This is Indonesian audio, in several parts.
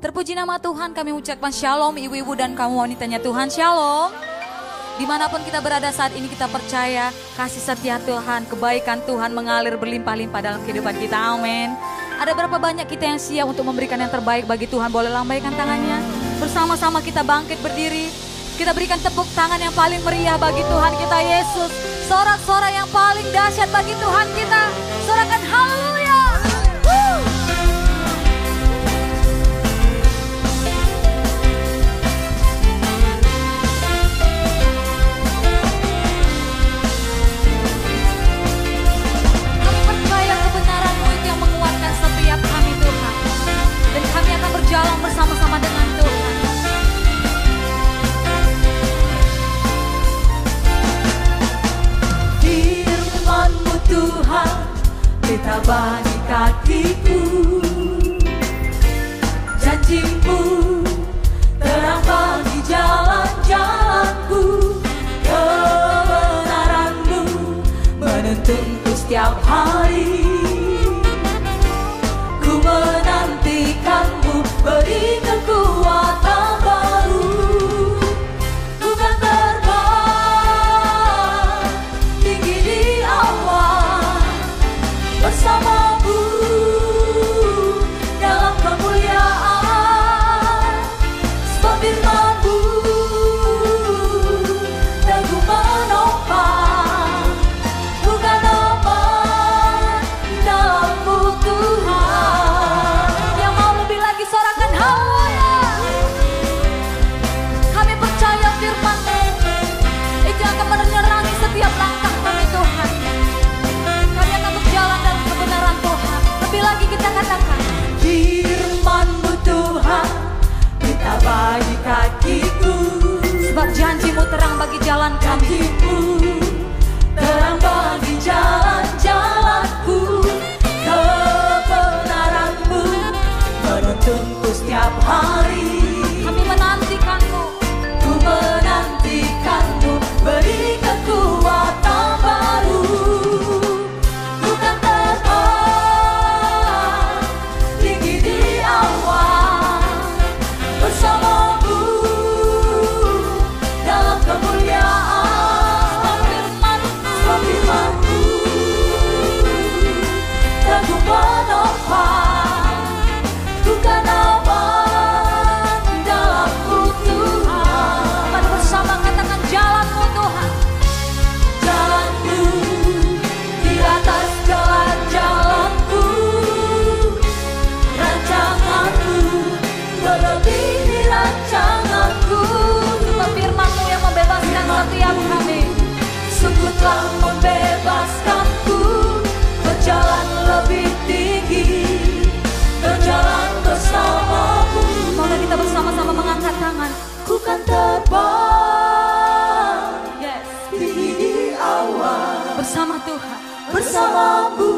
Terpuji nama Tuhan kami ucapkan shalom ibu-ibu dan kamu wanitanya Tuhan shalom. Di mana pun kita berada saat ini kita percaya kasih setia Tuhan, kebaikan Tuhan mengalir berlimpah-limpah dalam kehidupan kita. Amin. Ada berapa banyak kita yang siap untuk memberikan yang terbaik bagi Tuhan? Boleh lambaikan tangannya. Bersama-sama kita bangkit berdiri. Kita berikan tepuk tangan yang paling meriah bagi Tuhan kita Yesus. Sorak-sorak yang paling dahsyat bagi Tuhan kita. Sorakan haleluya. Berjalan bersama-sama dengan Tuhan. Firman-Mu Tuhan Kita bagi kakiku. Janjimu Terang bagi jalan-jalanku. Kebenaran-Mu Menuntunku setiap hari kakiku. Sebab janjimu terang bagi jalan kami. Janjimu terang bagi jalan-jalanku. Kebenaranmu menuntunku setiap hari amor.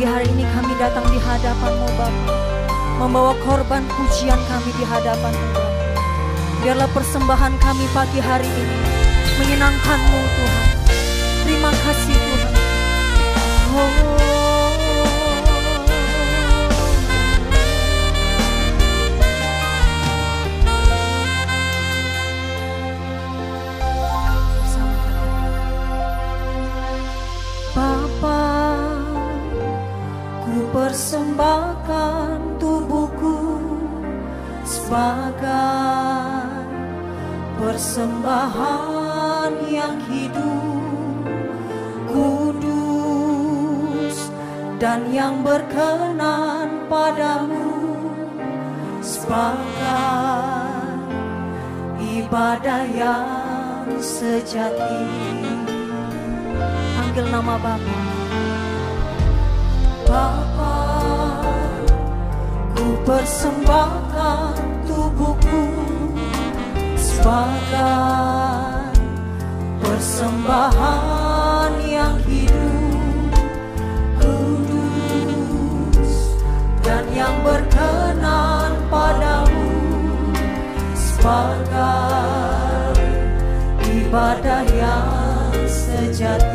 Pagi hari ini kami datang di hadapan-Mu Bapa, membawa korban pujian kami di hadapan-Mu Biarlah persembahan kami pagi hari ini menyenangkan-Mu Tuhan. Terima kasih Tuhan. Oh. Sejati. Panggil nama Bapa. Ibadah yang sejati.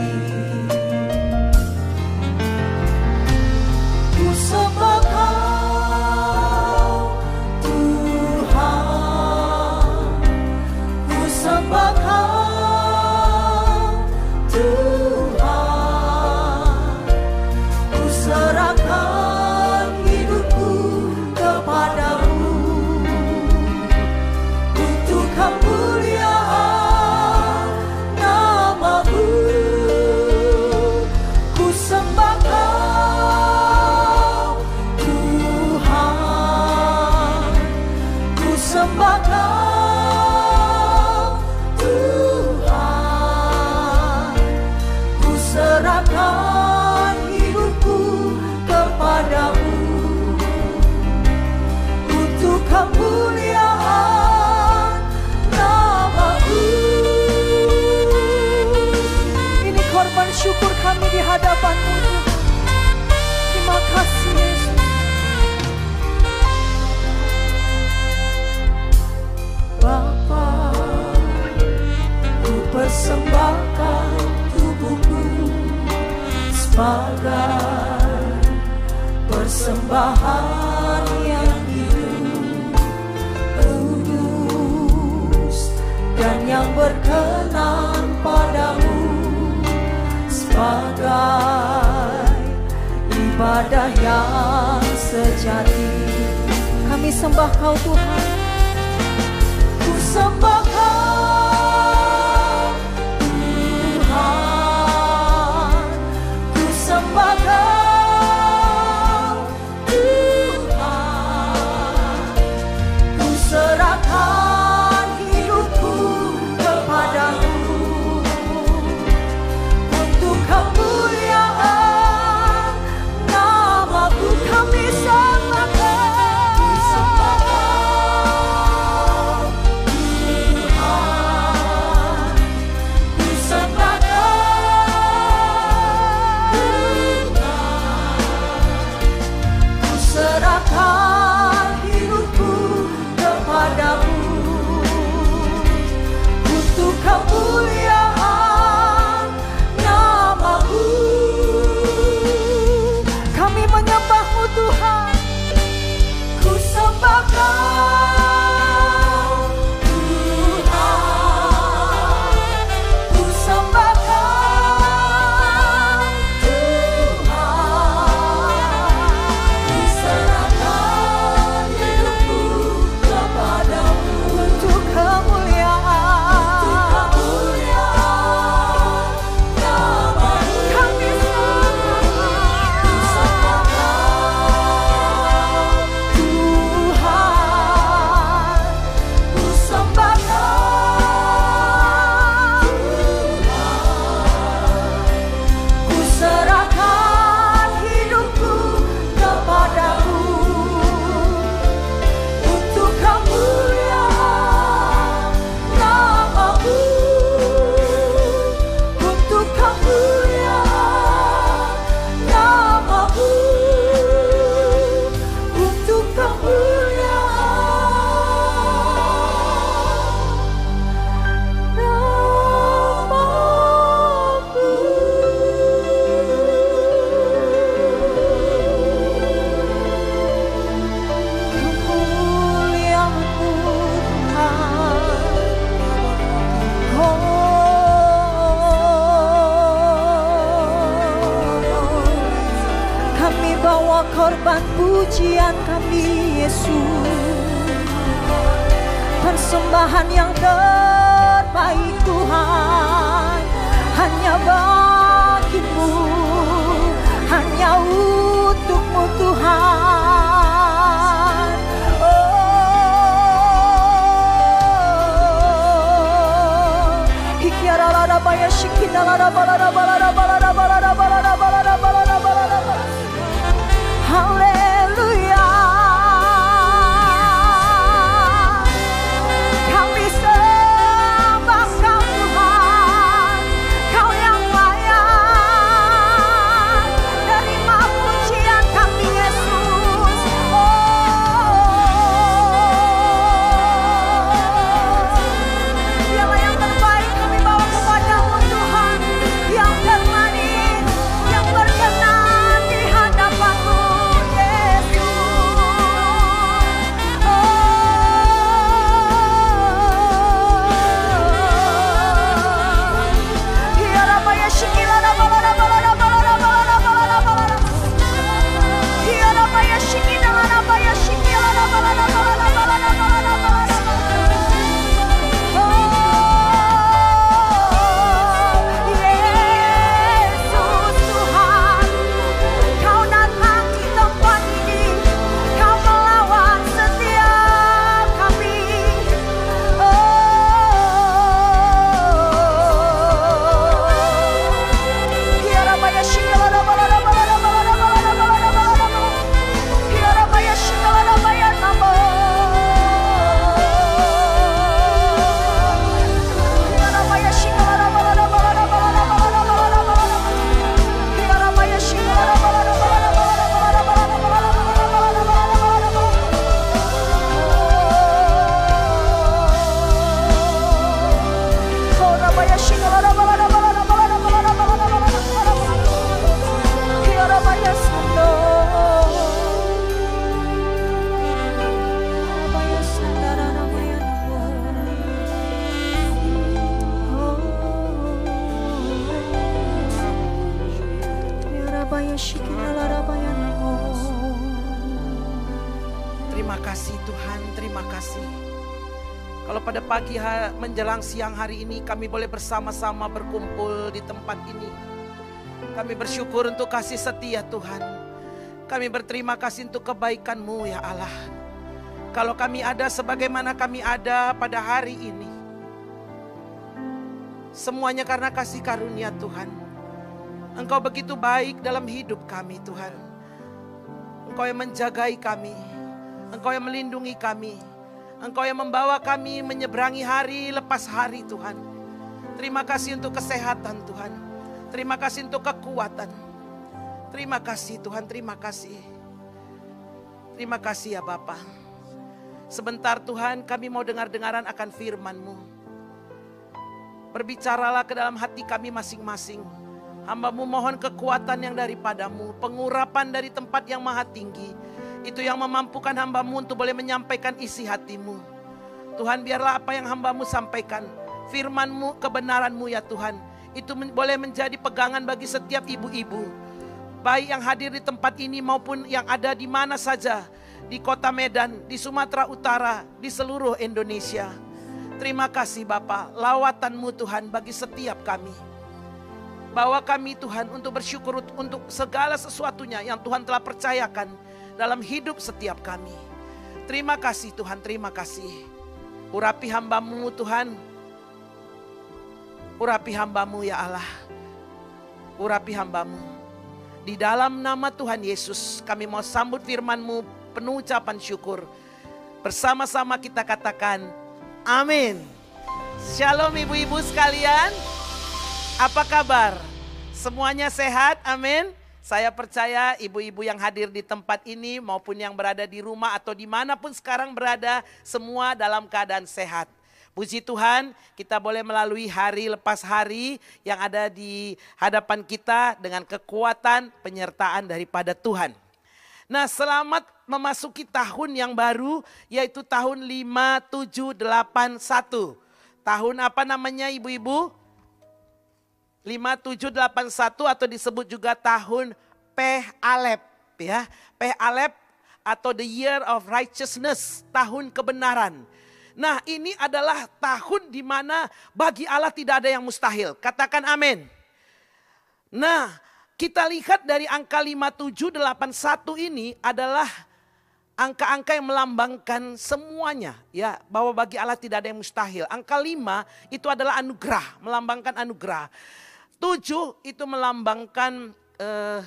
Korban pujian kami Yesus. Persembahan yang terbaik Tuhan. Hanya bagimu hanya untukmu Tuhan. Oh Hikiara lara menjelang siang hari ini kami boleh bersama-sama berkumpul di tempat ini. Kami bersyukur untuk kasih setia Tuhan. Kami berterima kasih untuk kebaikan-Mu ya Allah. Kalau kami ada sebagaimana kami ada pada hari ini. Semuanya karena kasih karunia Tuhan. Engkau begitu baik dalam hidup kami Tuhan. Engkau yang menjagai kami. Engkau yang melindungi kami. Engkau yang membawa kami menyeberangi hari lepas hari Tuhan. Terima kasih untuk kesehatan Tuhan. Terima kasih untuk kekuatan. Terima kasih Tuhan, terima kasih. Terima kasih ya Bapa. Sebentar Tuhan kami mau dengar-dengaran akan firman-Mu. Berbicaralah ke dalam hati kami masing-masing. Hambamu mohon kekuatan yang daripadamu, pengurapan dari tempat yang maha tinggi. Itu yang memampukan hambamu untuk boleh menyampaikan isi hatimu. Tuhan biarlah apa yang hambamu sampaikan, firmanmu, kebenaranmu ya Tuhan. Itu men- boleh menjadi pegangan bagi setiap ibu-ibu. Baik yang hadir di tempat ini maupun yang ada di mana saja. Di kota Medan, di Sumatera Utara, di seluruh Indonesia. Terima kasih Bapak, lawatanmu Tuhan bagi setiap kami. Bawa kami Tuhan untuk bersyukur untuk segala sesuatunya yang Tuhan telah percayakan dalam hidup setiap kami. Terima kasih Tuhan, terima kasih. Urapi hambamu Tuhan. Urapi hambamu ya Allah. Urapi hambamu. Di dalam nama Tuhan Yesus kami mau sambut firman-Mu penuh ucapan syukur. Bersama-sama kita katakan amin. Shalom ibu-ibu sekalian. Apa kabar? Semuanya sehat? Amin. Saya percaya ibu-ibu yang hadir di tempat ini maupun yang berada di rumah atau di mana pun sekarang berada, semua dalam keadaan sehat. Puji Tuhan, kita boleh melalui hari lepas hari yang ada di hadapan kita dengan kekuatan penyertaan daripada Tuhan. Nah, selamat memasuki tahun yang baru yaitu tahun 5781. Tahun apa namanya ibu-ibu? 5781 atau disebut juga tahun P Alep. ya. Pe Alep atau the year of righteousness, tahun kebenaran. Nah, ini adalah tahun di mana bagi Allah tidak ada yang mustahil. Katakan amin. Nah, kita lihat dari angka 5781 ini adalah angka-angka yang melambangkan semuanya ya bahwa bagi Allah tidak ada yang mustahil. Angka 5 itu adalah anugerah, melambangkan anugerah. 7 itu melambangkan eh,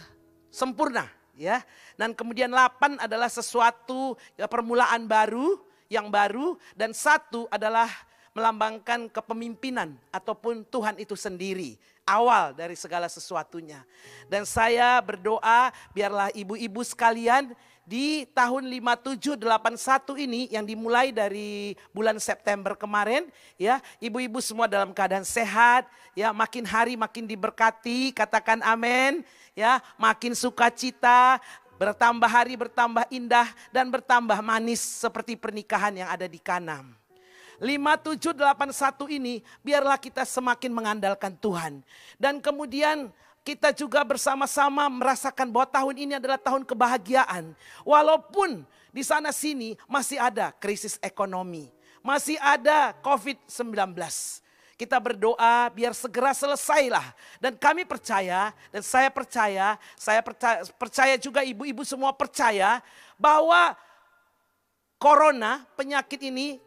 sempurna ya. Dan kemudian 8 adalah sesuatu ya, permulaan baru yang baru dan satu adalah melambangkan kepemimpinan ataupun Tuhan itu sendiri awal dari segala sesuatunya. Dan saya berdoa biarlah ibu-ibu sekalian di tahun 5781 ini yang dimulai dari bulan September kemarin ya, ibu-ibu semua dalam keadaan sehat, ya makin hari makin diberkati, katakan amin, ya, makin sukacita, bertambah hari bertambah indah dan bertambah manis seperti pernikahan yang ada di Kanam. 5781 ini biarlah kita semakin mengandalkan Tuhan. Dan kemudian kita juga bersama-sama merasakan bahwa tahun ini adalah tahun kebahagiaan. Walaupun di sana sini masih ada krisis ekonomi. Masih ada COVID-19. Kita berdoa biar segera selesailah. Dan kami percaya, dan saya percaya, saya percaya, percaya juga ibu-ibu semua percaya bahwa corona, penyakit ini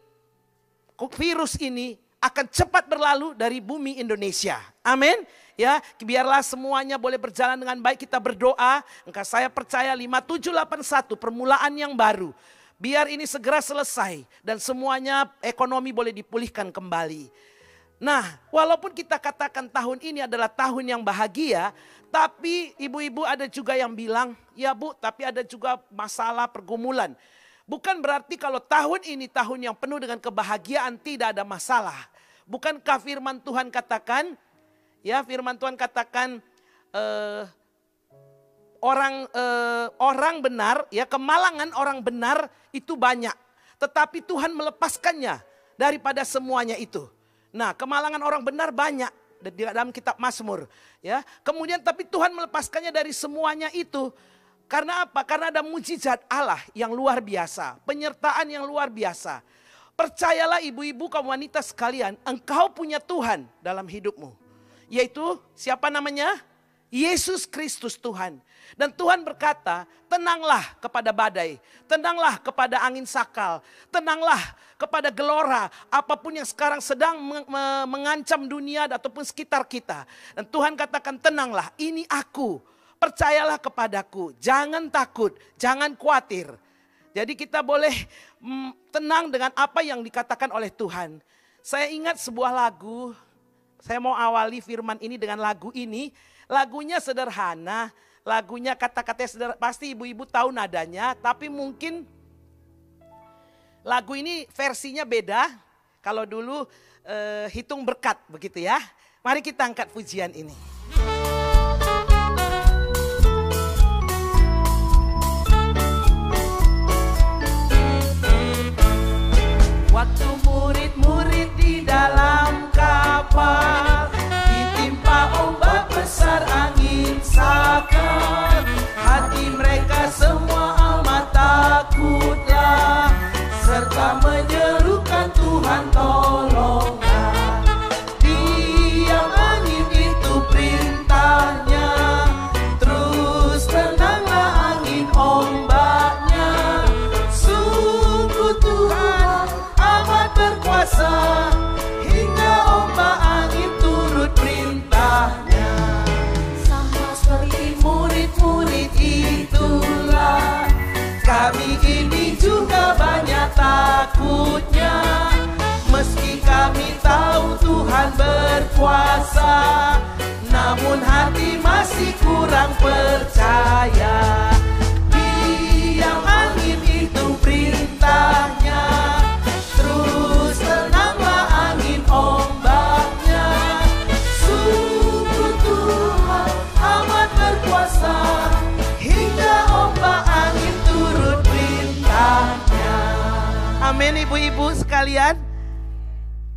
virus ini akan cepat berlalu dari bumi Indonesia. Amin. Ya, biarlah semuanya boleh berjalan dengan baik. Kita berdoa. Engkau saya percaya 5781 permulaan yang baru. Biar ini segera selesai dan semuanya ekonomi boleh dipulihkan kembali. Nah, walaupun kita katakan tahun ini adalah tahun yang bahagia, tapi ibu-ibu ada juga yang bilang, ya bu, tapi ada juga masalah pergumulan. Bukan berarti kalau tahun ini tahun yang penuh dengan kebahagiaan tidak ada masalah. Bukankah firman Tuhan katakan, ya firman Tuhan katakan eh, orang eh, orang benar, ya kemalangan orang benar itu banyak, tetapi Tuhan melepaskannya daripada semuanya itu. Nah, kemalangan orang benar banyak di dalam kitab Mazmur, ya. Kemudian tapi Tuhan melepaskannya dari semuanya itu karena apa? Karena ada mujizat Allah yang luar biasa, penyertaan yang luar biasa. Percayalah ibu-ibu kaum wanita sekalian, engkau punya Tuhan dalam hidupmu. Yaitu siapa namanya? Yesus Kristus Tuhan. Dan Tuhan berkata, tenanglah kepada badai, tenanglah kepada angin sakal, tenanglah kepada gelora, apa pun yang sekarang sedang mengancam dunia ataupun sekitar kita. Dan Tuhan katakan, tenanglah, ini aku, percayalah kepadaku, jangan takut, jangan khawatir. Jadi kita boleh mm, tenang dengan apa yang dikatakan oleh Tuhan. Saya ingat sebuah lagu, saya mau awali firman ini dengan lagu ini. Lagunya sederhana, lagunya kata-katanya sederhana, pasti ibu-ibu tahu nadanya, tapi mungkin lagu ini versinya beda. Kalau dulu eh, hitung berkat begitu ya. Mari kita angkat pujian ini.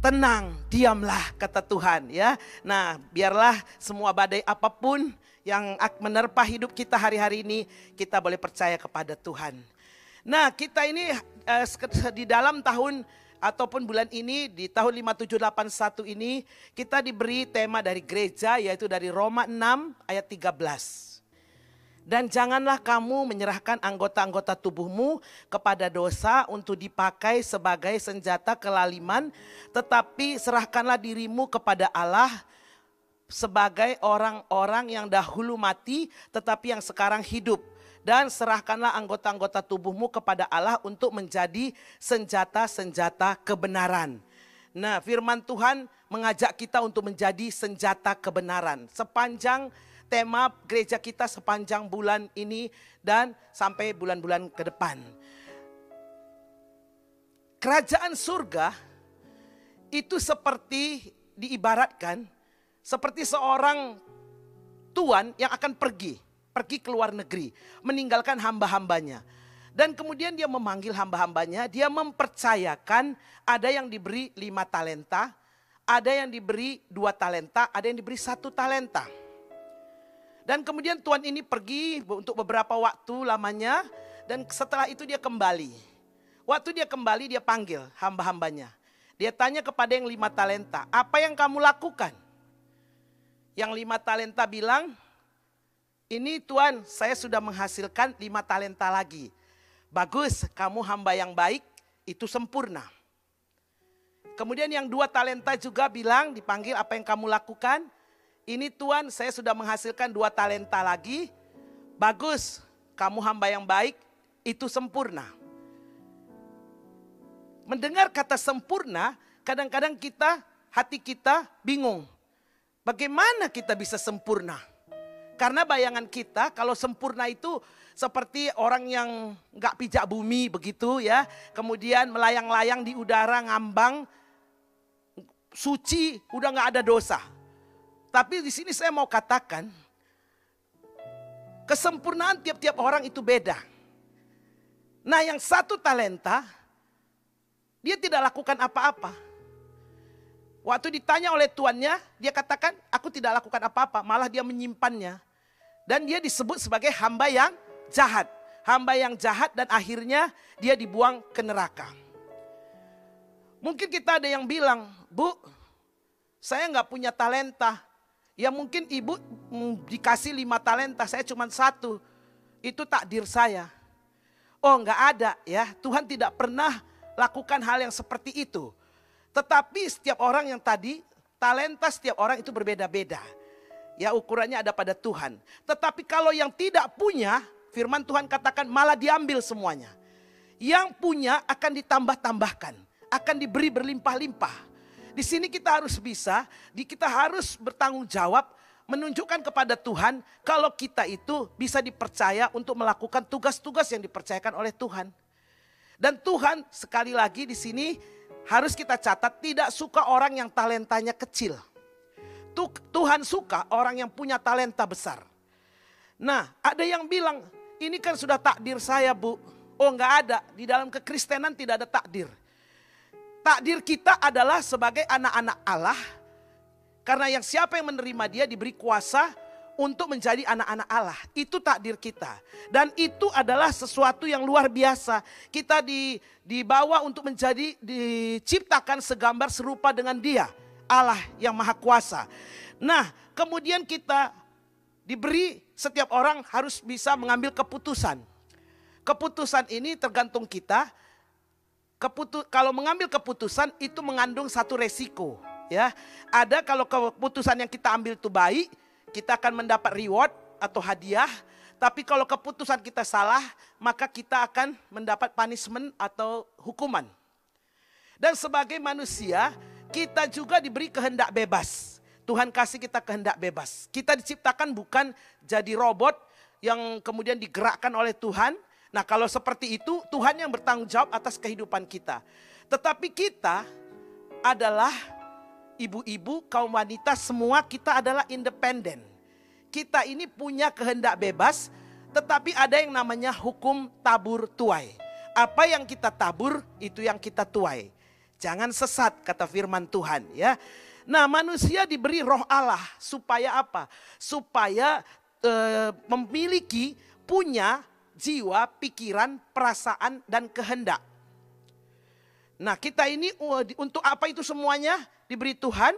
Tenang, diamlah kata Tuhan ya. Nah, biarlah semua badai apa pun yang menerpa hidup kita hari-hari ini, kita boleh percaya kepada Tuhan. Nah, kita ini eh, di dalam tahun ataupun bulan ini di tahun 5781 ini kita diberi tema dari gereja yaitu dari Roma 6 ayat 13. Dan janganlah kamu menyerahkan anggota-anggota tubuhmu kepada dosa untuk dipakai sebagai senjata kelaliman, tetapi serahkanlah dirimu kepada Allah sebagai orang-orang yang dahulu mati, tetapi yang sekarang hidup. Dan serahkanlah anggota-anggota tubuhmu kepada Allah untuk menjadi senjata-senjata kebenaran. Nah, firman Tuhan mengajak kita untuk menjadi senjata kebenaran. Sepanjang tema gereja kita sepanjang bulan ini dan sampai bulan-bulan ke depan. Kerajaan surga itu seperti diibaratkan seperti seorang tuan yang akan pergi, pergi ke luar negeri, meninggalkan hamba-hambanya. Dan kemudian dia memanggil hamba-hambanya, dia mempercayakan ada yang diberi lima talenta, ada yang diberi dua talenta, ada yang diberi satu talenta. Dan kemudian tuan ini pergi untuk beberapa waktu lamanya, dan setelah itu dia kembali. Waktu dia kembali dia panggil hamba-hambanya. Dia tanya kepada yang lima talenta, apa yang kamu lakukan? Yang lima talenta bilang, ini Tuhan saya sudah menghasilkan lima talenta lagi. Bagus, kamu hamba yang baik, itu sempurna. Kemudian yang dua talenta juga bilang, dipanggil apa yang kamu lakukan? Ini Tuhan saya sudah menghasilkan dua talenta lagi. Bagus, kamu hamba yang baik, itu sempurna. Mendengar kata sempurna, kadang-kadang kita, hati kita bingung. Bagaimana kita bisa sempurna? Karena bayangan kita kalau sempurna itu seperti orang yang nggak pijak bumi begitu ya. Kemudian melayang-layang di udara ngambang, suci, udah nggak ada dosa. Tapi di sini saya mau katakan, kesempurnaan tiap-tiap orang itu beda. Nah yang satu talenta, dia tidak lakukan apa-apa. Waktu ditanya oleh tuannya, dia katakan, aku tidak lakukan apa-apa, malah dia menyimpannya. Dan dia disebut sebagai hamba yang jahat. Hamba yang jahat dan akhirnya dia dibuang ke neraka. Mungkin kita ada yang bilang, Bu, saya nggak punya talenta. Ya mungkin ibu mm, dikasih lima talenta, saya cuma satu. Itu takdir saya. Oh nggak ada ya, Tuhan tidak pernah lakukan hal yang seperti itu. Tetapi setiap orang yang tadi, talenta setiap orang itu berbeda-beda. Ya ukurannya ada pada Tuhan. Tetapi kalau yang tidak punya, firman Tuhan katakan malah diambil semuanya. Yang punya akan ditambah-tambahkan, akan diberi berlimpah-limpah. Di sini kita harus bisa, di kita harus bertanggung jawab menunjukkan kepada Tuhan kalau kita itu bisa dipercaya untuk melakukan tugas-tugas yang dipercayakan oleh Tuhan. Dan Tuhan sekali lagi di sini harus kita catat tidak suka orang yang talentanya kecil. Tuhan suka orang yang punya talenta besar. Nah ada yang bilang ini kan sudah takdir saya bu. Oh nggak ada, di dalam kekristenan tidak ada takdir. Takdir kita adalah sebagai anak-anak Allah. Karena yang siapa yang menerima dia diberi kuasa untuk menjadi anak-anak Allah. Itu takdir kita. Dan itu adalah sesuatu yang luar biasa. Kita di, dibawa untuk menjadi diciptakan segambar serupa dengan dia. Allah yang maha kuasa. Nah kemudian kita diberi setiap orang harus bisa mengambil keputusan. Keputusan ini tergantung kita. Keputu, kalau mengambil keputusan itu mengandung satu resiko. Ya, ada kalau keputusan yang kita ambil itu baik, kita akan mendapat reward atau hadiah. Tapi kalau keputusan kita salah, maka kita akan mendapat punishment atau hukuman. Dan sebagai manusia, kita juga diberi kehendak bebas. Tuhan kasih kita kehendak bebas. Kita diciptakan bukan jadi robot yang kemudian digerakkan oleh Tuhan. Nah kalau seperti itu, Tuhan yang bertanggung jawab atas kehidupan kita. Tetapi kita adalah ibu-ibu, kaum wanita, semua kita adalah independen. Kita ini punya kehendak bebas, tetapi ada yang namanya hukum tabur tuai. Apa yang kita tabur, itu yang kita tuai. Jangan sesat kata firman Tuhan ya. Nah, manusia diberi roh Allah supaya apa? Supaya eh, memiliki punya jiwa, pikiran, perasaan dan kehendak. Nah, kita ini untuk apa itu semuanya diberi Tuhan?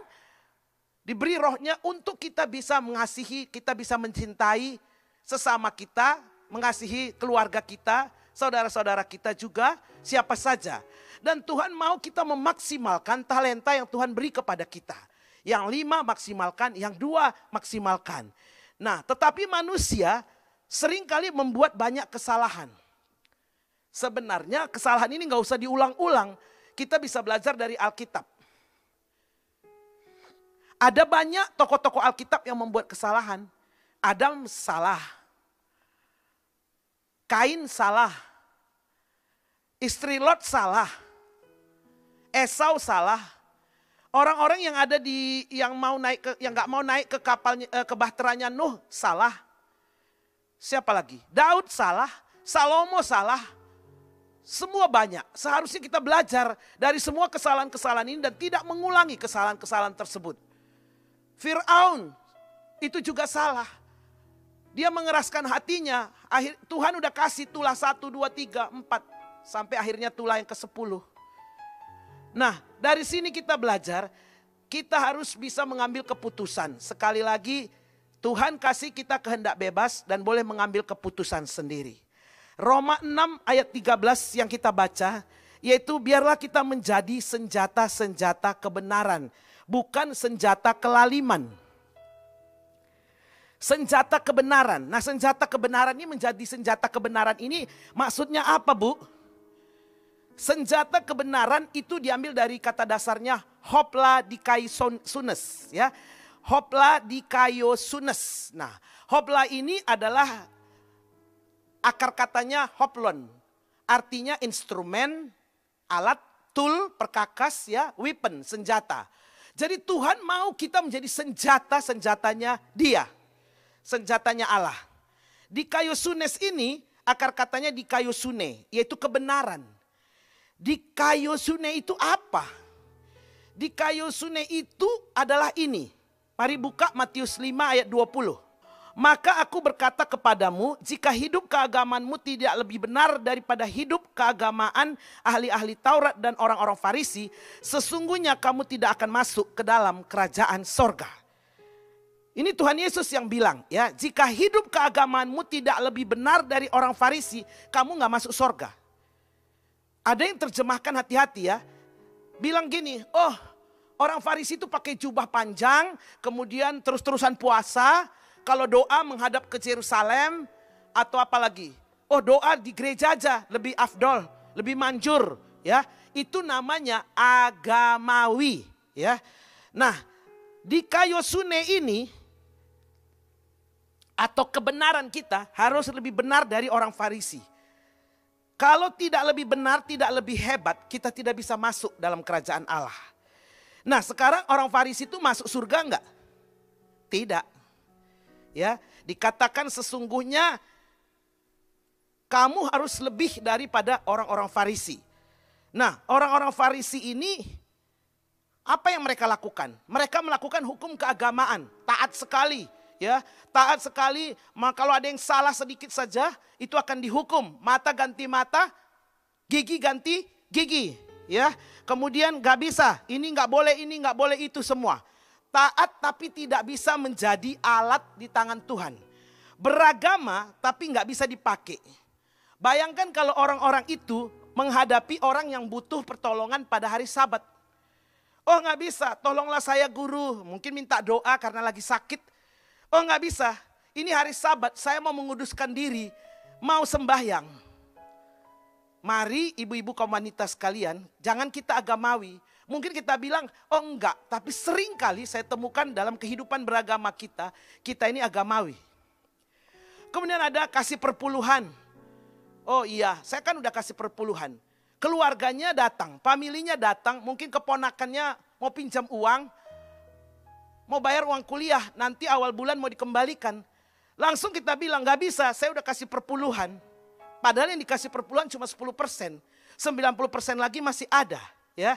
Diberi rohnya untuk kita bisa mengasihi, kita bisa mencintai sesama kita, mengasihi keluarga kita, saudara-saudara kita juga, siapa saja. Dan Tuhan mau kita memaksimalkan talenta yang Tuhan beri kepada kita. Yang lima maksimalkan, yang dua maksimalkan. Nah tetapi manusia sering kali membuat banyak kesalahan. Sebenarnya kesalahan ini nggak usah diulang-ulang. Kita bisa belajar dari Alkitab. Ada banyak tokoh-tokoh Alkitab yang membuat kesalahan. Adam salah. Kain salah. Istri Lot salah. Esau salah. Orang-orang yang ada di yang mau naik ke yang nggak mau naik ke kapalnya eh, ke bahteranya Nuh salah. Siapa lagi? Daud salah, Salomo salah. Semua banyak. Seharusnya kita belajar dari semua kesalahan-kesalahan ini dan tidak mengulangi kesalahan-kesalahan tersebut. Fir'aun itu juga salah. Dia mengeraskan hatinya. Akhir, Tuhan udah kasih tulah satu, dua, tiga, empat. Sampai akhirnya tulah yang ke sepuluh. Nah dari sini kita belajar. Kita harus bisa mengambil keputusan. Sekali lagi Tuhan kasih kita kehendak bebas dan boleh mengambil keputusan sendiri. Roma 6 ayat 13 yang kita baca. Yaitu biarlah kita menjadi senjata-senjata kebenaran. Bukan senjata kelaliman senjata kebenaran. Nah, senjata kebenaran ini menjadi senjata kebenaran ini maksudnya apa, Bu? Senjata kebenaran itu diambil dari kata dasarnya hopla dikaiosunes, ya. Hopla dikaiosunes. Nah, hopla ini adalah akar katanya hoplon. Artinya instrumen, alat, tool, perkakas ya, weapon, senjata. Jadi Tuhan mau kita menjadi senjata-senjatanya dia senjatanya Allah. Di kayu sunes ini akar katanya di kayu sune, yaitu kebenaran. Di kayu sune itu apa? Di kayu sune itu adalah ini. Mari buka Matius 5 ayat 20. Maka aku berkata kepadamu, jika hidup keagamanmu tidak lebih benar daripada hidup keagamaan ahli-ahli Taurat dan orang-orang Farisi, sesungguhnya kamu tidak akan masuk ke dalam kerajaan sorga. Ini Tuhan Yesus yang bilang ya, jika hidup keagamanmu tidak lebih benar dari orang Farisi, kamu nggak masuk sorga. Ada yang terjemahkan hati-hati ya, bilang gini, oh orang Farisi itu pakai jubah panjang, kemudian terus-terusan puasa, kalau doa menghadap ke Yerusalem atau apa lagi? Oh doa di gereja aja lebih afdol, lebih manjur ya. Itu namanya agamawi ya. Nah, di Kayosune ini atau kebenaran kita harus lebih benar dari orang Farisi. Kalau tidak lebih benar, tidak lebih hebat, kita tidak bisa masuk dalam kerajaan Allah. Nah sekarang orang Farisi itu masuk surga enggak? Tidak. Ya, dikatakan sesungguhnya kamu harus lebih daripada orang-orang Farisi. Nah, orang-orang Farisi ini apa yang mereka lakukan? Mereka melakukan hukum keagamaan, taat sekali, ya, taat sekali. Maka kalau ada yang salah sedikit saja, itu akan dihukum. Mata ganti mata, gigi ganti gigi, ya. Kemudian gak bisa, ini nggak boleh, ini nggak boleh itu semua. Taat tapi tidak bisa menjadi alat di tangan Tuhan. Beragama tapi nggak bisa dipakai. Bayangkan kalau orang-orang itu menghadapi orang yang butuh pertolongan pada hari sabat. Oh nggak bisa, tolonglah saya guru. Mungkin minta doa karena lagi sakit. Oh nggak bisa, ini hari sabat saya mau menguduskan diri. Mau sembahyang. Mari ibu-ibu kaum wanita sekalian, jangan kita agamawi. Mungkin kita bilang, oh enggak. Tapi sering kali saya temukan dalam kehidupan beragama kita, kita ini agamawi. Kemudian ada kasih perpuluhan. Oh iya, saya kan udah kasih perpuluhan. Keluarganya datang, familinya datang, mungkin keponakannya mau pinjam uang, mau bayar uang kuliah, nanti awal bulan mau dikembalikan. Langsung kita bilang, gak bisa, saya udah kasih perpuluhan. Padahal yang dikasih perpuluhan cuma 10 persen. 90 persen lagi masih ada. ya.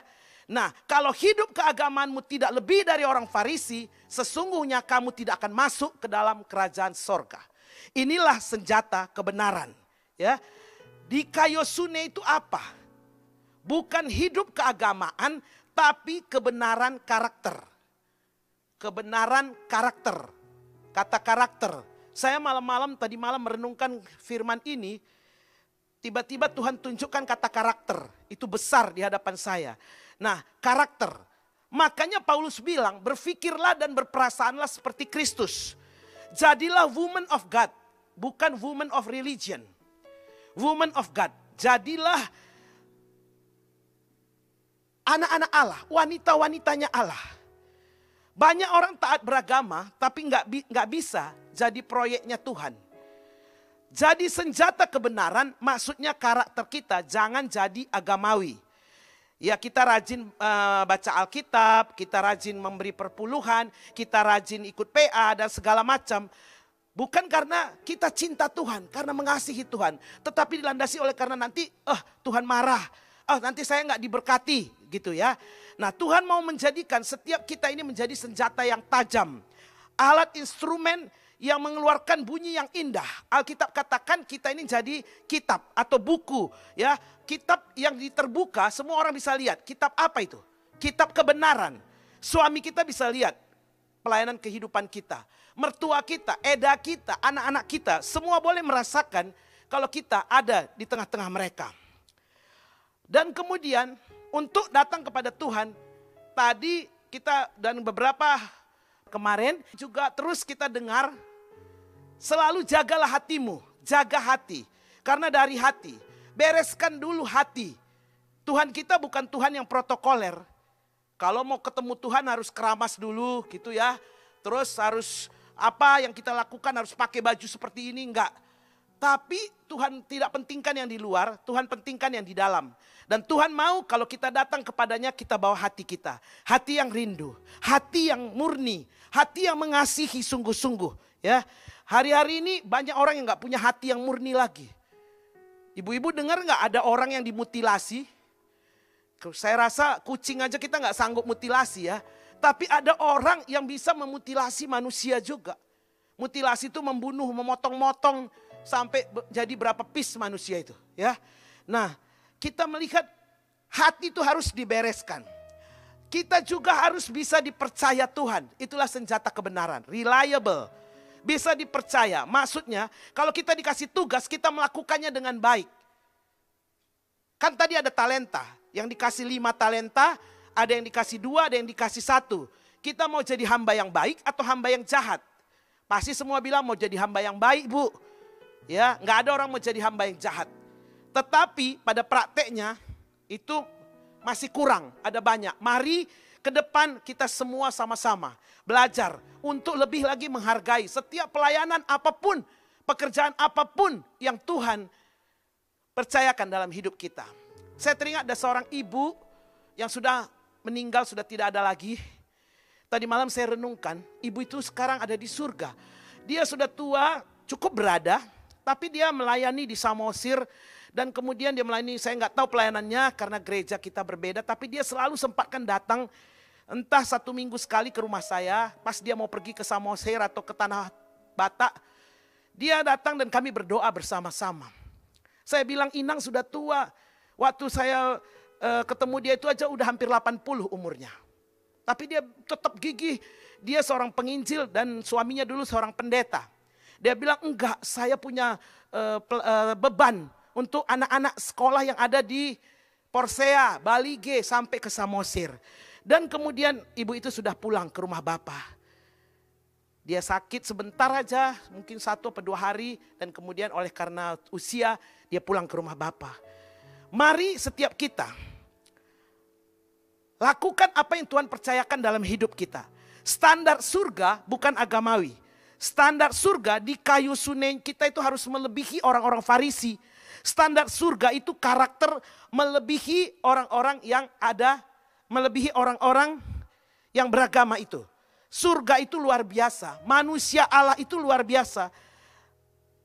Nah, kalau hidup keagamaanmu tidak lebih dari orang Farisi, sesungguhnya kamu tidak akan masuk ke dalam kerajaan sorga. Inilah senjata kebenaran. Ya, di Kayosune itu apa? Bukan hidup keagamaan, tapi kebenaran karakter. Kebenaran karakter. Kata karakter. Saya malam-malam tadi malam merenungkan firman ini, tiba-tiba Tuhan tunjukkan kata karakter. Itu besar di hadapan saya. Nah, karakter. Makanya Paulus bilang, berfikirlah dan berperasaanlah seperti Kristus. Jadilah woman of God, bukan woman of religion. Woman of God. Jadilah anak-anak Allah, wanita-wanitanya Allah. Banyak orang taat beragama, tapi nggak bisa jadi proyeknya Tuhan. Jadi senjata kebenaran, maksudnya karakter kita jangan jadi agamawi. Ya kita rajin eh, baca Alkitab, kita rajin memberi perpuluhan, kita rajin ikut PA dan segala macam. Bukan karena kita cinta Tuhan, karena mengasihi Tuhan. Tetapi dilandasi oleh karena nanti, eh Tuhan marah. Oh nanti saya nggak diberkati gitu ya. Nah Tuhan mau menjadikan setiap kita ini menjadi senjata yang tajam. Alat instrumen yang mengeluarkan bunyi yang indah. Alkitab katakan kita ini jadi kitab atau buku ya. Kitab yang diterbuka semua orang bisa lihat. Kitab apa itu? Kitab kebenaran. Suami kita bisa lihat pelayanan kehidupan kita. Mertua kita, eda kita, anak-anak kita semua boleh merasakan kalau kita ada di tengah-tengah mereka. Dan kemudian untuk datang kepada Tuhan, tadi kita dan beberapa kemarin juga terus kita dengar selalu jagalah hatimu, jaga hati. Karena dari hati, bereskan dulu hati. Tuhan kita bukan Tuhan yang protokoler. Kalau mau ketemu Tuhan harus keramas dulu gitu ya. Terus harus apa yang kita lakukan harus pakai baju seperti ini enggak. Tapi Tuhan tidak pentingkan yang di luar, Tuhan pentingkan yang di dalam. Dan Tuhan mau kalau kita datang kepadanya kita bawa hati kita. Hati yang rindu, hati yang murni, hati yang mengasihi sungguh-sungguh. Ya, Hari-hari ini banyak orang yang nggak punya hati yang murni lagi. Ibu-ibu dengar nggak ada orang yang dimutilasi? Saya rasa kucing aja kita nggak sanggup mutilasi ya. Tapi ada orang yang bisa memutilasi manusia juga. Mutilasi itu membunuh, memotong-motong sampai jadi berapa pis manusia itu, ya. Nah, kita melihat hati itu harus dibereskan. Kita juga harus bisa dipercaya Tuhan. Itulah senjata kebenaran, reliable. Bisa dipercaya. Maksudnya, kalau kita dikasih tugas, kita melakukannya dengan baik. Kan tadi ada talenta, yang dikasih lima talenta, ada yang dikasih dua, ada yang dikasih satu. Kita mau jadi hamba yang baik atau hamba yang jahat? Pasti semua bilang mau jadi hamba yang baik, Bu. Ya, nggak ada orang mau jadi hamba yang jahat. Tetapi pada prakteknya itu masih kurang, ada banyak. Mari ke depan kita semua sama-sama belajar untuk lebih lagi menghargai setiap pelayanan apa pun, pekerjaan apa pun yang Tuhan percayakan dalam hidup kita. Saya teringat ada seorang ibu yang sudah meninggal, sudah tidak ada lagi. Tadi malam saya renungkan, ibu itu sekarang ada di surga. Dia sudah tua, cukup berada, tapi dia melayani di Samosir dan kemudian dia melayani, saya nggak tahu pelayanannya karena gereja kita berbeda, tapi dia selalu sempatkan datang entah satu minggu sekali ke rumah saya, pas dia mau pergi ke Samosir atau ke Tanah Batak, dia datang dan kami berdoa bersama-sama. Saya bilang Inang sudah tua, waktu saya uh, ketemu dia itu aja udah hampir 80 umurnya. Tapi dia tetap gigih, dia seorang penginjil dan suaminya dulu seorang pendeta. Dia bilang enggak, saya punya uh, uh, beban untuk anak-anak sekolah yang ada di Porsea, Bali G sampai ke Samosir. Dan kemudian ibu itu sudah pulang ke rumah bapak. Dia sakit sebentar aja, mungkin satu atau dua hari. Dan kemudian oleh karena usia, dia pulang ke rumah bapak. Mari setiap kita lakukan apa yang Tuhan percayakan dalam hidup kita. Standar surga bukan agamawi. Standar surga di kayu sunen kita itu harus melebihi orang-orang Farisi. Standar surga itu karakter melebihi orang-orang yang ada, melebihi orang-orang yang beragama itu. Surga itu luar biasa, manusia Allah itu luar biasa.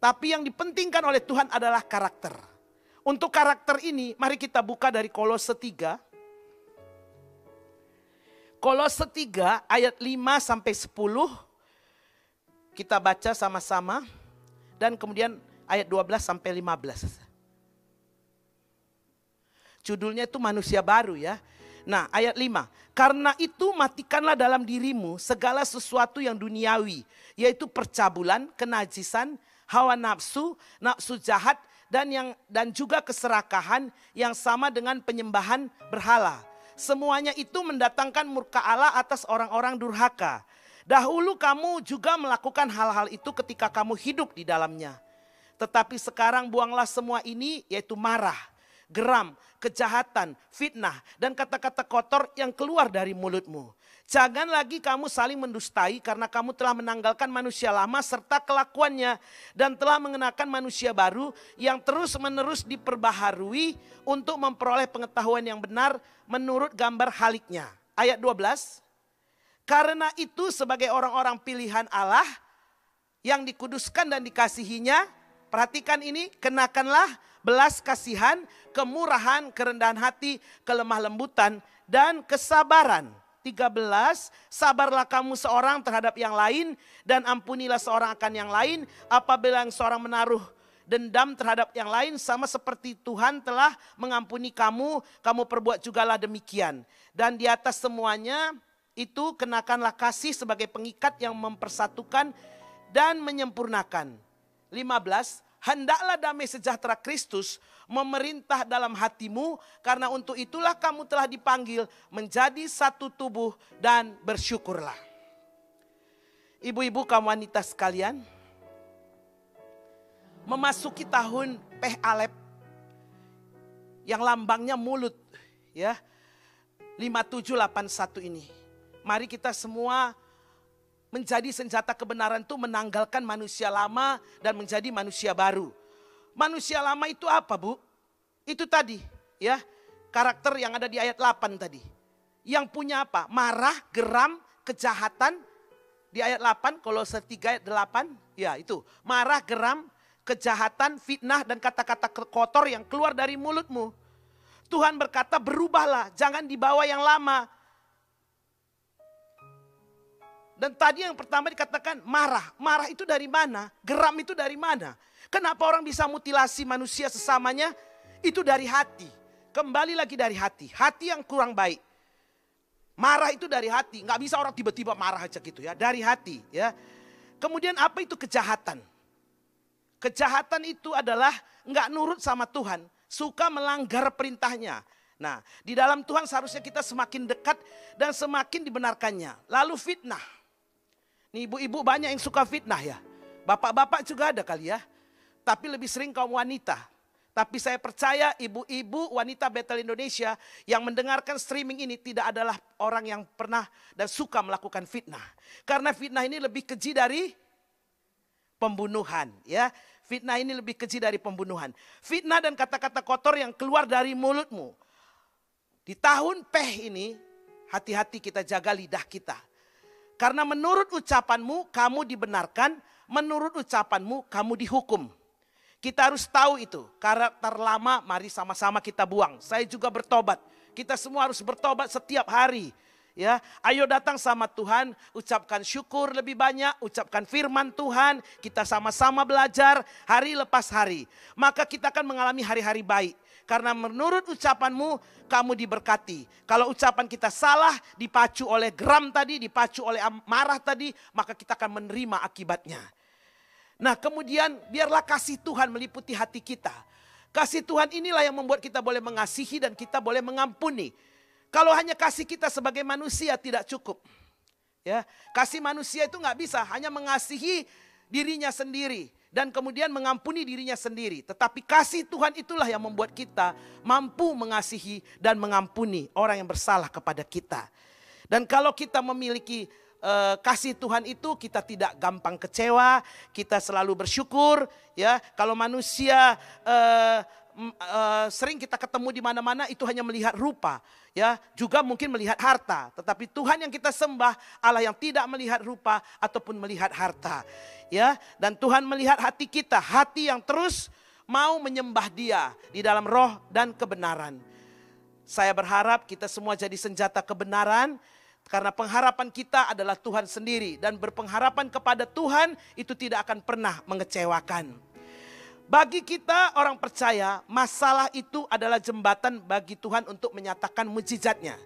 Tapi yang dipentingkan oleh Tuhan adalah karakter. Untuk karakter ini, mari kita buka dari Kolose 3. Kolose 3 ayat 5 sampai 10 kita baca sama-sama dan kemudian ayat 12 sampai 15. Judulnya itu manusia baru ya. Nah ayat 5. Karena itu matikanlah dalam dirimu segala sesuatu yang duniawi. Yaitu percabulan, kenajisan, hawa nafsu, nafsu jahat, dan yang dan juga keserakahan yang sama dengan penyembahan berhala. Semuanya itu mendatangkan murka Allah atas orang-orang durhaka. Dahulu kamu juga melakukan hal-hal itu ketika kamu hidup di dalamnya. Tetapi sekarang buanglah semua ini yaitu marah, geram, kejahatan, fitnah, dan kata-kata kotor yang keluar dari mulutmu. Jangan lagi kamu saling mendustai karena kamu telah menanggalkan manusia lama serta kelakuannya dan telah mengenakan manusia baru yang terus-menerus diperbaharui untuk memperoleh pengetahuan yang benar menurut gambar haliknya. Ayat 12. Karena itu sebagai orang-orang pilihan Allah yang dikuduskan dan dikasihinya, perhatikan ini, kenakanlah belas kasihan, kemurahan, kerendahan hati, kelemah lembutan, dan kesabaran. 13, sabarlah kamu seorang terhadap yang lain dan ampunilah seorang akan yang lain apabila yang seorang menaruh dendam terhadap yang lain sama seperti Tuhan telah mengampuni kamu, kamu perbuat jugalah demikian. Dan di atas semuanya itu kenakanlah kasih sebagai pengikat yang mempersatukan dan menyempurnakan. 15, hendaklah damai sejahtera Kristus memerintah dalam hatimu karena untuk itulah kamu telah dipanggil menjadi satu tubuh dan bersyukurlah. Ibu-ibu kaum wanita sekalian, memasuki tahun Peh Alep yang lambangnya mulut ya. 5781 ini. Mari kita semua menjadi senjata kebenaran itu menanggalkan manusia lama dan menjadi manusia baru. Manusia lama itu apa, Bu? Itu tadi, ya. Karakter yang ada di ayat 8 tadi. Yang punya apa? Marah, geram, kejahatan. Di ayat 8, kalau 3 ayat 8, ya itu. Marah, geram, kejahatan, fitnah dan kata-kata kotor yang keluar dari mulutmu. Tuhan berkata berubahlah, jangan dibawa yang lama. Dan tadi yang pertama dikatakan marah. Marah itu dari mana? Geram itu dari mana? Kenapa orang bisa mutilasi manusia sesamanya? Itu dari hati. Kembali lagi dari hati. Hati yang kurang baik. Marah itu dari hati. Nggak bisa orang tiba-tiba marah aja gitu ya. Dari hati ya. Kemudian apa itu kejahatan? Kejahatan itu adalah nggak nurut sama Tuhan. Suka melanggar perintahnya. Nah di dalam Tuhan seharusnya kita semakin dekat dan semakin dibenarkannya. Lalu fitnah. Ibu-ibu banyak yang suka fitnah ya. Bapak-bapak juga ada kali ya. Tapi lebih sering kaum wanita. Tapi saya percaya ibu-ibu wanita Betel Indonesia yang mendengarkan streaming ini tidak adalah orang yang pernah dan suka melakukan fitnah. Karena fitnah ini lebih keji dari pembunuhan ya. Fitnah ini lebih keji dari pembunuhan. Fitnah dan kata-kata kotor yang keluar dari mulutmu. Di tahun peh ini hati-hati kita jaga lidah kita. Karena menurut ucapanmu kamu dibenarkan, menurut ucapanmu kamu dihukum. Kita harus tahu itu. Karakter lama mari sama-sama kita buang. Saya juga bertobat. Kita semua harus bertobat setiap hari. Ya, ayo datang sama Tuhan, ucapkan syukur lebih banyak, ucapkan firman Tuhan, kita sama-sama belajar hari lepas hari. Maka kita akan mengalami hari-hari baik. Karena menurut ucapanmu kamu diberkati. Kalau ucapan kita salah dipacu oleh geram tadi, dipacu oleh marah tadi, maka kita akan menerima akibatnya. Nah kemudian biarlah kasih Tuhan meliputi hati kita. Kasih Tuhan inilah yang membuat kita boleh mengasihi dan kita boleh mengampuni. Kalau hanya kasih kita sebagai manusia tidak cukup. Ya, kasih manusia itu nggak bisa hanya mengasihi dirinya sendiri dan kemudian mengampuni dirinya sendiri. Tetapi kasih Tuhan itulah yang membuat kita mampu mengasihi dan mengampuni orang yang bersalah kepada kita. Dan kalau kita memiliki uh, kasih Tuhan itu kita tidak gampang kecewa, kita selalu bersyukur ya. Kalau manusia uh, uh, sering kita ketemu di mana-mana itu hanya melihat rupa, ya, juga mungkin melihat harta. Tetapi Tuhan yang kita sembah Allah yang tidak melihat rupa ataupun melihat harta, ya. Dan Tuhan melihat hati kita, hati yang terus mau menyembah Dia di dalam roh dan kebenaran. Saya berharap kita semua jadi senjata kebenaran, Karena pengharapan kita adalah Tuhan sendiri dan berpengharapan kepada Tuhan itu tidak akan pernah mengecewakan. Bagi kita orang percaya, masalah itu adalah jembatan bagi Tuhan untuk menyatakan mujizatnya.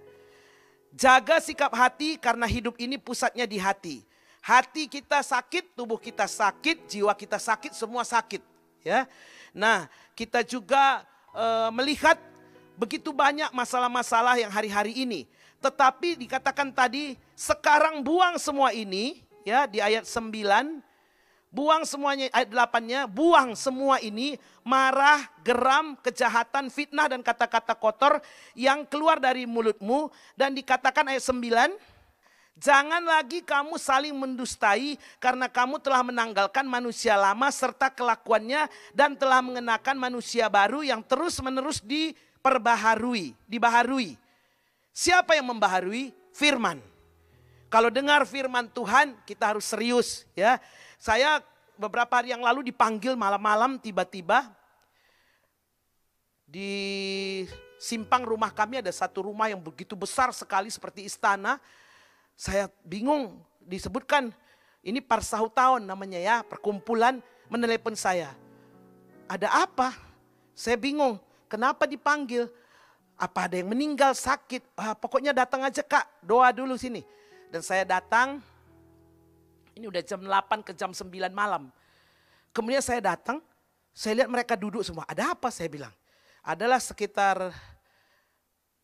Jaga sikap hati karena hidup ini pusatnya di hati. Hati kita sakit, tubuh kita sakit, jiwa kita sakit, semua sakit, ya. Nah, kita juga eh, melihat begitu banyak masalah-masalah yang hari-hari ini. Tetapi dikatakan tadi, sekarang buang semua ini, ya di ayat 9, buang semuanya ayat 8-nya, buang semua ini marah, geram, kejahatan, fitnah dan kata-kata kotor yang keluar dari mulutmu dan dikatakan ayat 9 Jangan lagi kamu saling mendustai karena kamu telah menanggalkan manusia lama serta kelakuannya dan telah mengenakan manusia baru yang terus-menerus diperbaharui, dibaharui. Siapa yang membaharui? Firman. Kalau dengar firman Tuhan, kita harus serius ya. Saya beberapa hari yang lalu dipanggil malam-malam tiba-tiba di simpang rumah kami ada satu rumah yang begitu besar sekali seperti istana. Saya bingung disebutkan ini tahun namanya ya, perkumpulan menelepon saya. Ada apa? Saya bingung, kenapa dipanggil? Apa ada yang meninggal sakit? Ah, pokoknya datang aja kak, doa dulu sini. Dan saya datang, ini udah jam 8 ke jam 9 malam. Kemudian saya datang, saya lihat mereka duduk semua. Ada apa saya bilang? Adalah sekitar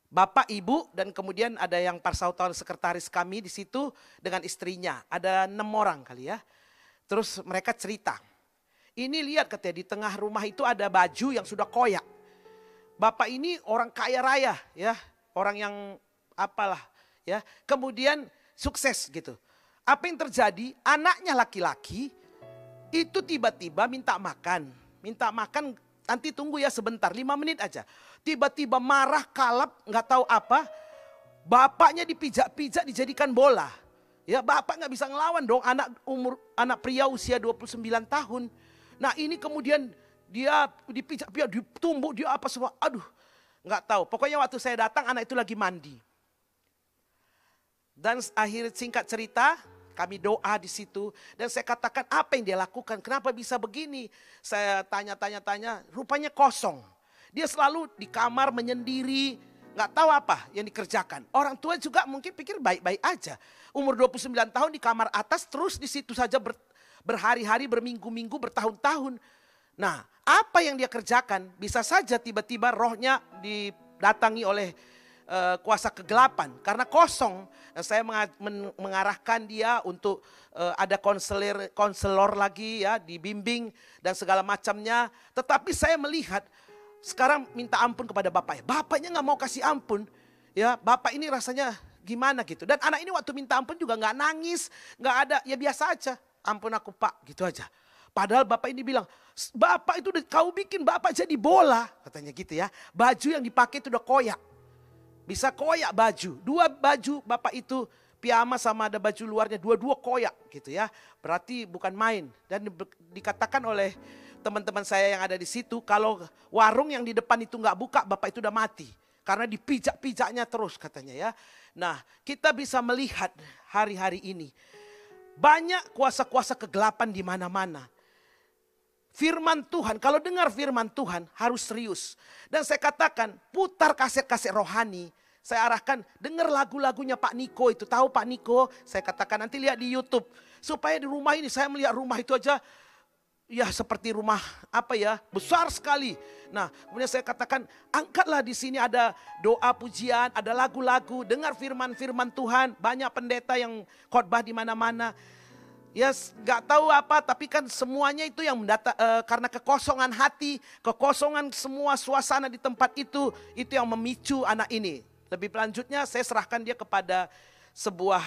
bapak, ibu, dan kemudian ada yang parsautawan sekretaris kami di situ dengan istrinya. Ada enam orang kali ya. Terus mereka cerita. Ini lihat katanya di tengah rumah itu ada baju yang sudah koyak. Bapak ini orang kaya raya ya, orang yang apalah ya. Kemudian sukses gitu. Apa yang terjadi? Anaknya laki-laki itu tiba-tiba minta makan. Minta makan nanti tunggu ya sebentar, lima menit aja. Tiba-tiba marah, kalap, nggak tahu apa. Bapaknya dipijak-pijak dijadikan bola. Ya bapak nggak bisa ngelawan dong anak umur anak pria usia 29 tahun. Nah ini kemudian dia dipijak-pijak, ditumbuk, dia apa semua. Aduh, nggak tahu. Pokoknya waktu saya datang anak itu lagi mandi. Dan akhir singkat cerita, kami doa di situ dan saya katakan apa yang dia lakukan, kenapa bisa begini? Saya tanya-tanya-tanya, rupanya kosong. Dia selalu di kamar menyendiri, nggak tahu apa yang dikerjakan. Orang tua juga mungkin pikir baik-baik aja. Umur 29 tahun di kamar atas terus di situ saja ber, berhari-hari, berminggu-minggu, bertahun-tahun. Nah, apa yang dia kerjakan bisa saja tiba-tiba rohnya didatangi oleh uh, kuasa kegelapan karena kosong. Dan saya mengarahkan dia untuk uh, ada konselor konselor lagi ya, dibimbing dan segala macamnya. Tetapi saya melihat sekarang minta ampun kepada bapaknya. Bapaknya nggak mau kasih ampun. Ya, bapak ini rasanya gimana gitu. Dan anak ini waktu minta ampun juga nggak nangis, nggak ada, ya biasa aja. Ampun aku pak, gitu aja. Padahal bapak ini bilang, bapak itu kau bikin bapak jadi bola, katanya gitu ya. Baju yang dipakai itu udah koyak. Bisa koyak baju. Dua baju bapak itu piyama sama ada baju luarnya. Dua-dua koyak gitu ya. Berarti bukan main. Dan dikatakan oleh teman-teman saya yang ada di situ. Kalau warung yang di depan itu nggak buka bapak itu udah mati. Karena dipijak-pijaknya terus katanya ya. Nah kita bisa melihat hari-hari ini. Banyak kuasa-kuasa kegelapan di mana-mana firman Tuhan, kalau dengar firman Tuhan harus serius. Dan saya katakan putar kaset-kaset rohani. Saya arahkan dengar lagu-lagunya Pak Niko itu. Tahu Pak Niko? Saya katakan nanti lihat di Youtube. Supaya di rumah ini saya melihat rumah itu aja ya seperti rumah apa ya besar sekali. Nah kemudian saya katakan angkatlah di sini ada doa pujian, ada lagu-lagu, dengar firman-firman Tuhan. Banyak pendeta yang khotbah di mana-mana ya nggak tahu apa tapi kan semuanya itu yang mendata uh, karena kekosongan hati, kekosongan semua suasana di tempat itu itu yang memicu anak ini. Lebih lanjutnya saya serahkan dia kepada sebuah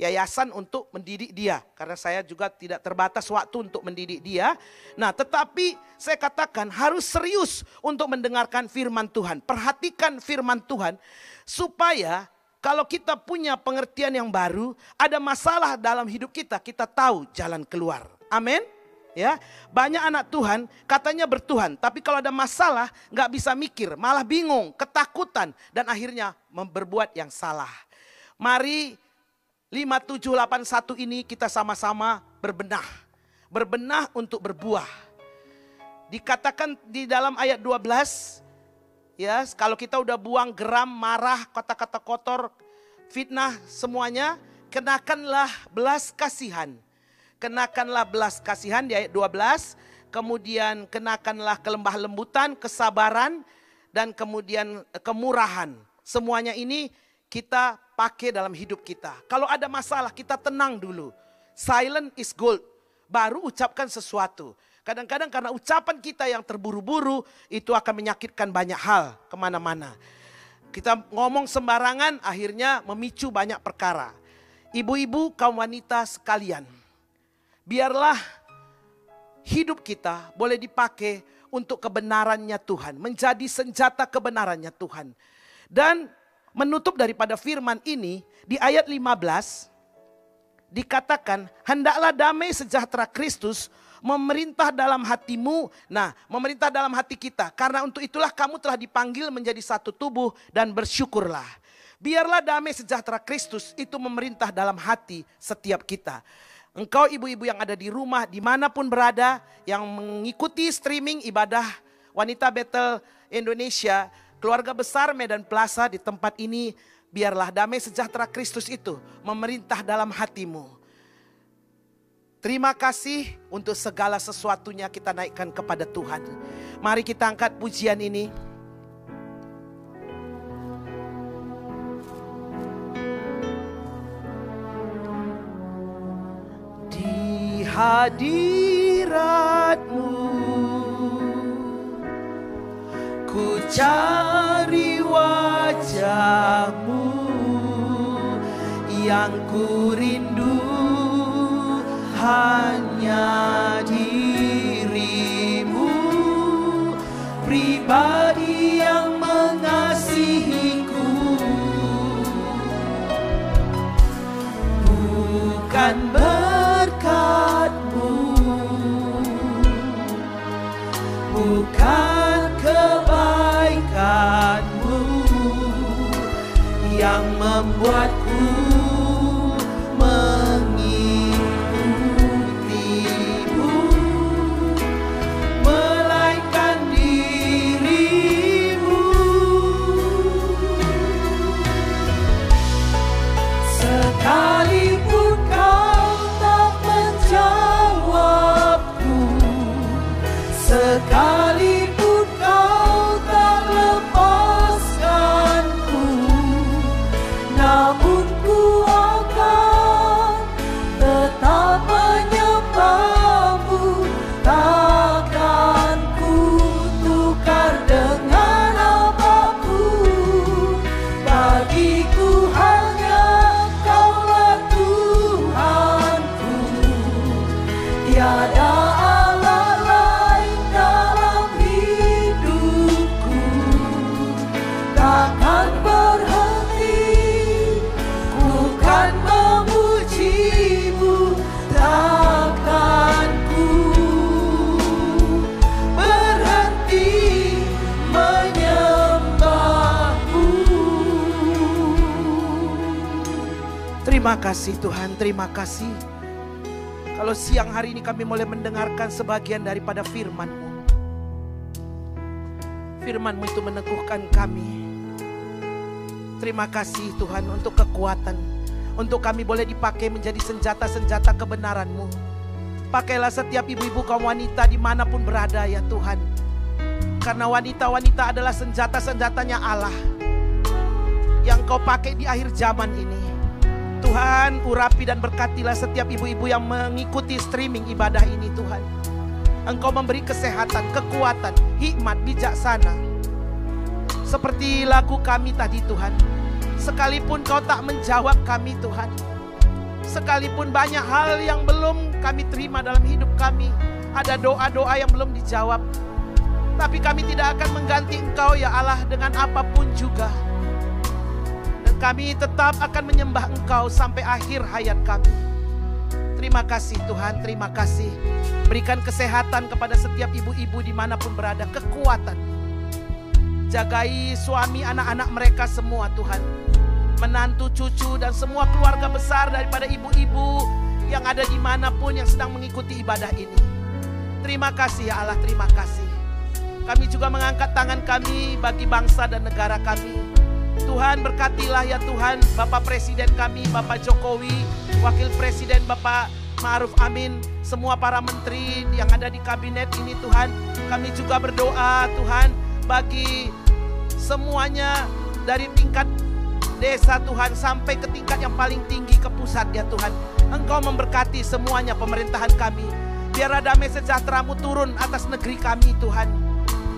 yayasan untuk mendidik dia karena saya juga tidak terbatas waktu untuk mendidik dia. Nah, tetapi saya katakan harus serius untuk mendengarkan firman Tuhan. Perhatikan firman Tuhan supaya kalau kita punya pengertian yang baru, ada masalah dalam hidup kita, kita tahu jalan keluar. Amin. Ya, banyak anak Tuhan katanya bertuhan, tapi kalau ada masalah nggak bisa mikir, malah bingung, ketakutan, dan akhirnya berbuat yang salah. Mari 5781 ini kita sama-sama berbenah. Berbenah untuk berbuah. Dikatakan di dalam ayat 12, ya kalau kita udah buang geram, marah, kata-kata kotor, fitnah semuanya, kenakanlah belas kasihan. Kenakanlah belas kasihan di ayat 12, kemudian kenakanlah kelembah lembutan, kesabaran, dan kemudian kemurahan. Semuanya ini kita pakai dalam hidup kita. Kalau ada masalah kita tenang dulu. Silent is gold. Baru ucapkan sesuatu. Kadang-kadang karena ucapan kita yang terburu-buru itu akan menyakitkan banyak hal ke mana-mana. Kita ngomong sembarangan akhirnya memicu banyak perkara. Ibu-ibu kaum wanita sekalian. Biarlah hidup kita boleh dipakai untuk kebenarannya Tuhan. Menjadi senjata kebenarannya Tuhan. Dan menutup daripada firman ini di ayat 15 dikatakan hendaklah damai sejahtera Kristus memerintah dalam hatimu. Nah, memerintah dalam hati kita. Karena untuk itulah kamu telah dipanggil menjadi satu tubuh dan bersyukurlah. Biarlah damai sejahtera Kristus itu memerintah dalam hati setiap kita. Engkau ibu-ibu yang ada di rumah, di mana pun berada, yang mengikuti streaming ibadah Wanita Battle Indonesia, keluarga besar Medan Plaza di tempat ini, biarlah damai sejahtera Kristus itu memerintah dalam hatimu. Terima kasih untuk segala sesuatunya kita naikkan kepada Tuhan. Mari kita angkat pujian ini. Di hadiratmu Ku cari wajahmu Yang ku rindu hanya dirimu Pribadi yang mengasihiku. Bukan berkatmu Bukan kebaikanmu Yang membuatku kami mulai mendengarkan sebagian daripada firman-Mu. Firman-Mu itu meneguhkan kami. Terima kasih Tuhan untuk kekuatan. Untuk kami boleh dipakai menjadi senjata-senjata kebenaran-Mu. Pakailah setiap ibu-ibu kaum wanita di mana pun berada ya Tuhan. Karena wanita-wanita adalah senjata-senjatanya Allah. Yang kau pakai di akhir zaman ini. Tuhan urapi dan berkatilah setiap ibu-ibu yang mengikuti streaming ibadah ini Tuhan. Engkau memberi kesehatan, kekuatan, hikmat, bijaksana. Seperti lagu kami tadi Tuhan. Sekalipun kau tak menjawab kami Tuhan. Sekalipun banyak hal yang belum kami terima dalam hidup kami. Ada doa-doa yang belum dijawab. Tapi kami tidak akan mengganti engkau ya Allah dengan apa pun juga. Kami tetap akan menyembah Engkau sampai akhir hayat kami. Terima kasih Tuhan, terima kasih. Berikan kesehatan kepada setiap ibu-ibu di mana pun berada, kekuatan. Jagai suami anak-anak mereka semua Tuhan. menantu, cucu, dan semua keluarga besar daripada ibu-ibu yang ada di mana pun yang sedang mengikuti ibadah ini. Terima kasih ya Allah, terima kasih. Kami juga mengangkat tangan kami bagi bangsa dan negara kami. Tuhan berkatilah ya Tuhan Bapak Presiden kami, Bapak Jokowi, Wakil Presiden Bapak Ma'ruf Amin, semua para menteri yang ada di kabinet ini Tuhan. Kami juga berdoa Tuhan bagi semuanya dari tingkat desa Tuhan sampai ke tingkat yang paling tinggi ke pusat ya Tuhan. Engkau memberkati semuanya pemerintahan kami. Biarlah damai sejahteramu turun atas negeri kami Tuhan.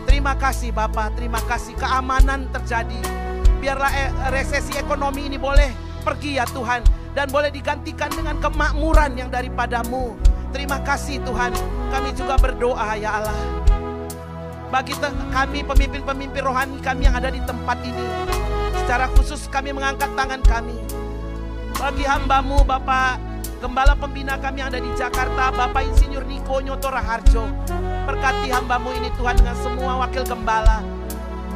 Terima kasih Bapak, terima kasih keamanan terjadi. Biarlah eh, resesi ekonomi ini boleh pergi ya Tuhan. Dan boleh digantikan dengan kemakmuran yang daripadamu. Terima kasih Tuhan. Kami juga berdoa ya Allah. Bagi kami pemimpin-pemimpin rohani kami yang ada di tempat ini. Secara khusus kami mengangkat tangan kami. Bagi hambamu Bapak Gembala pembina kami yang ada di Jakarta, Bapak Insinyur Niko Nyoto Raharjo. Berkati hambamu ini Tuhan dengan semua wakil gembala.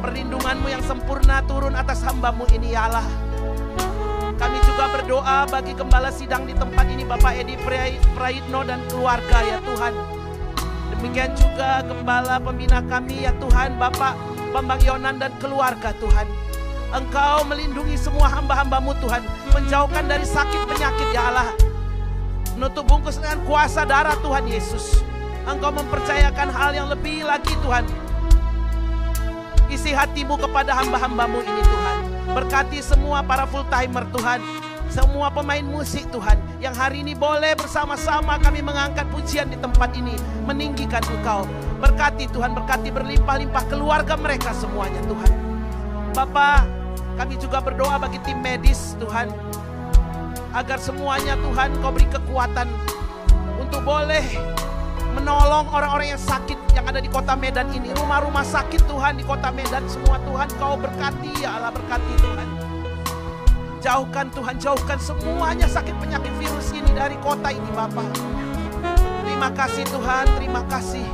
Perlindunganmu yang sempurna turun atas hambamu ini ya Allah. Kami juga berdoa bagi gembala sidang di tempat ini Bapak Edi Praitno dan keluarga ya Tuhan. Demikian juga gembala pembina kami ya Tuhan Bapak Bambang Yonan dan keluarga Tuhan. Engkau melindungi semua hamba-hambamu Tuhan. Menjauhkan dari sakit penyakit ya Allah menutup bungkus dengan kuasa darah Tuhan Yesus. Engkau mempercayakan hal yang lebih lagi Tuhan. Isi hatimu kepada hamba-hambamu ini Tuhan. Berkati semua para full timer Tuhan. Semua pemain musik Tuhan. Yang hari ini boleh bersama-sama kami mengangkat pujian di tempat ini. Meninggikan Engkau. Berkati Tuhan, berkati berlimpah-limpah keluarga mereka semuanya Tuhan. Bapak, kami juga berdoa bagi tim medis Tuhan agar semuanya Tuhan kau beri kekuatan untuk boleh menolong orang-orang yang sakit yang ada di kota Medan ini. Rumah-rumah sakit Tuhan di kota Medan semua Tuhan kau berkati ya Allah berkati Tuhan. Jauhkan Tuhan, jauhkan semuanya sakit penyakit virus ini dari kota ini Bapak. Terima kasih Tuhan, terima kasih.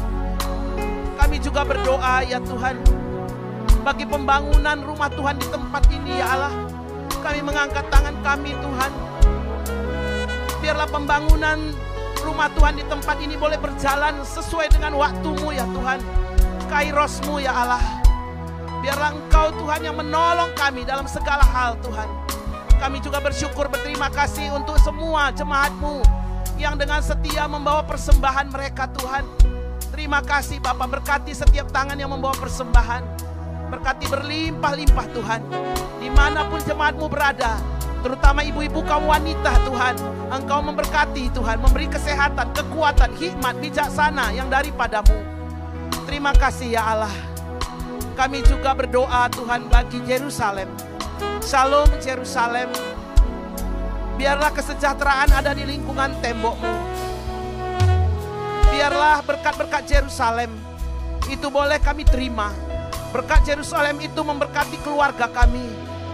Kami juga berdoa ya Tuhan. Bagi pembangunan rumah Tuhan di tempat ini ya Allah. Kami mengangkat tangan kami Tuhan biarlah pembangunan rumah Tuhan di tempat ini boleh berjalan sesuai dengan waktumu ya Tuhan. Kairosmu ya Allah. Biarlah engkau Tuhan yang menolong kami dalam segala hal Tuhan. Kami juga bersyukur berterima kasih untuk semua jemaatmu yang dengan setia membawa persembahan mereka Tuhan. Terima kasih Bapak berkati setiap tangan yang membawa persembahan. Berkati berlimpah-limpah Tuhan. Di mana pun jemaatmu berada, terutama ibu-ibu kaum wanita Tuhan. Engkau memberkati Tuhan, memberi kesehatan, kekuatan, hikmat, bijaksana yang daripadamu. Terima kasih ya Allah. Kami juga berdoa Tuhan bagi Yerusalem. Shalom Yerusalem. Biarlah kesejahteraan ada di lingkungan tembokmu. Biarlah berkat-berkat Yerusalem itu boleh kami terima. Berkat Yerusalem itu memberkati keluarga kami,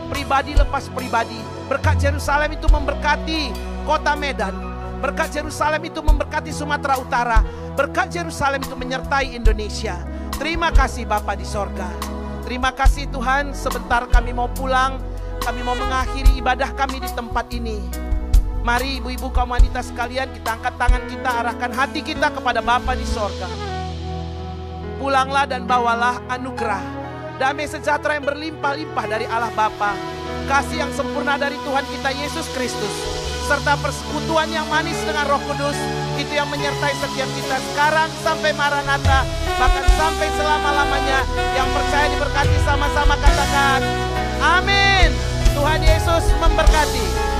pribadi lepas pribadi, Berkat Yerusalem itu memberkati kota Medan. Berkat Yerusalem itu memberkati Sumatera Utara. Berkat Yerusalem itu menyertai Indonesia. Terima kasih Bapa di sorga. Terima kasih Tuhan sebentar kami mau pulang. Kami mau mengakhiri ibadah kami di tempat ini. Mari ibu-ibu kaum wanita sekalian kita angkat tangan kita arahkan hati kita kepada Bapa di sorga. Pulanglah dan bawalah anugerah. Damai sejahtera yang berlimpah-limpah dari Allah Bapa kasih yang sempurna dari Tuhan kita Yesus Kristus, serta persekutuan yang manis dengan Roh Kudus, itu yang menyertai setiap kita sekarang sampai Maranatha, bahkan sampai selama-lamanya. Yang percaya diberkati sama-sama katakan, Amin. Tuhan Yesus memberkati.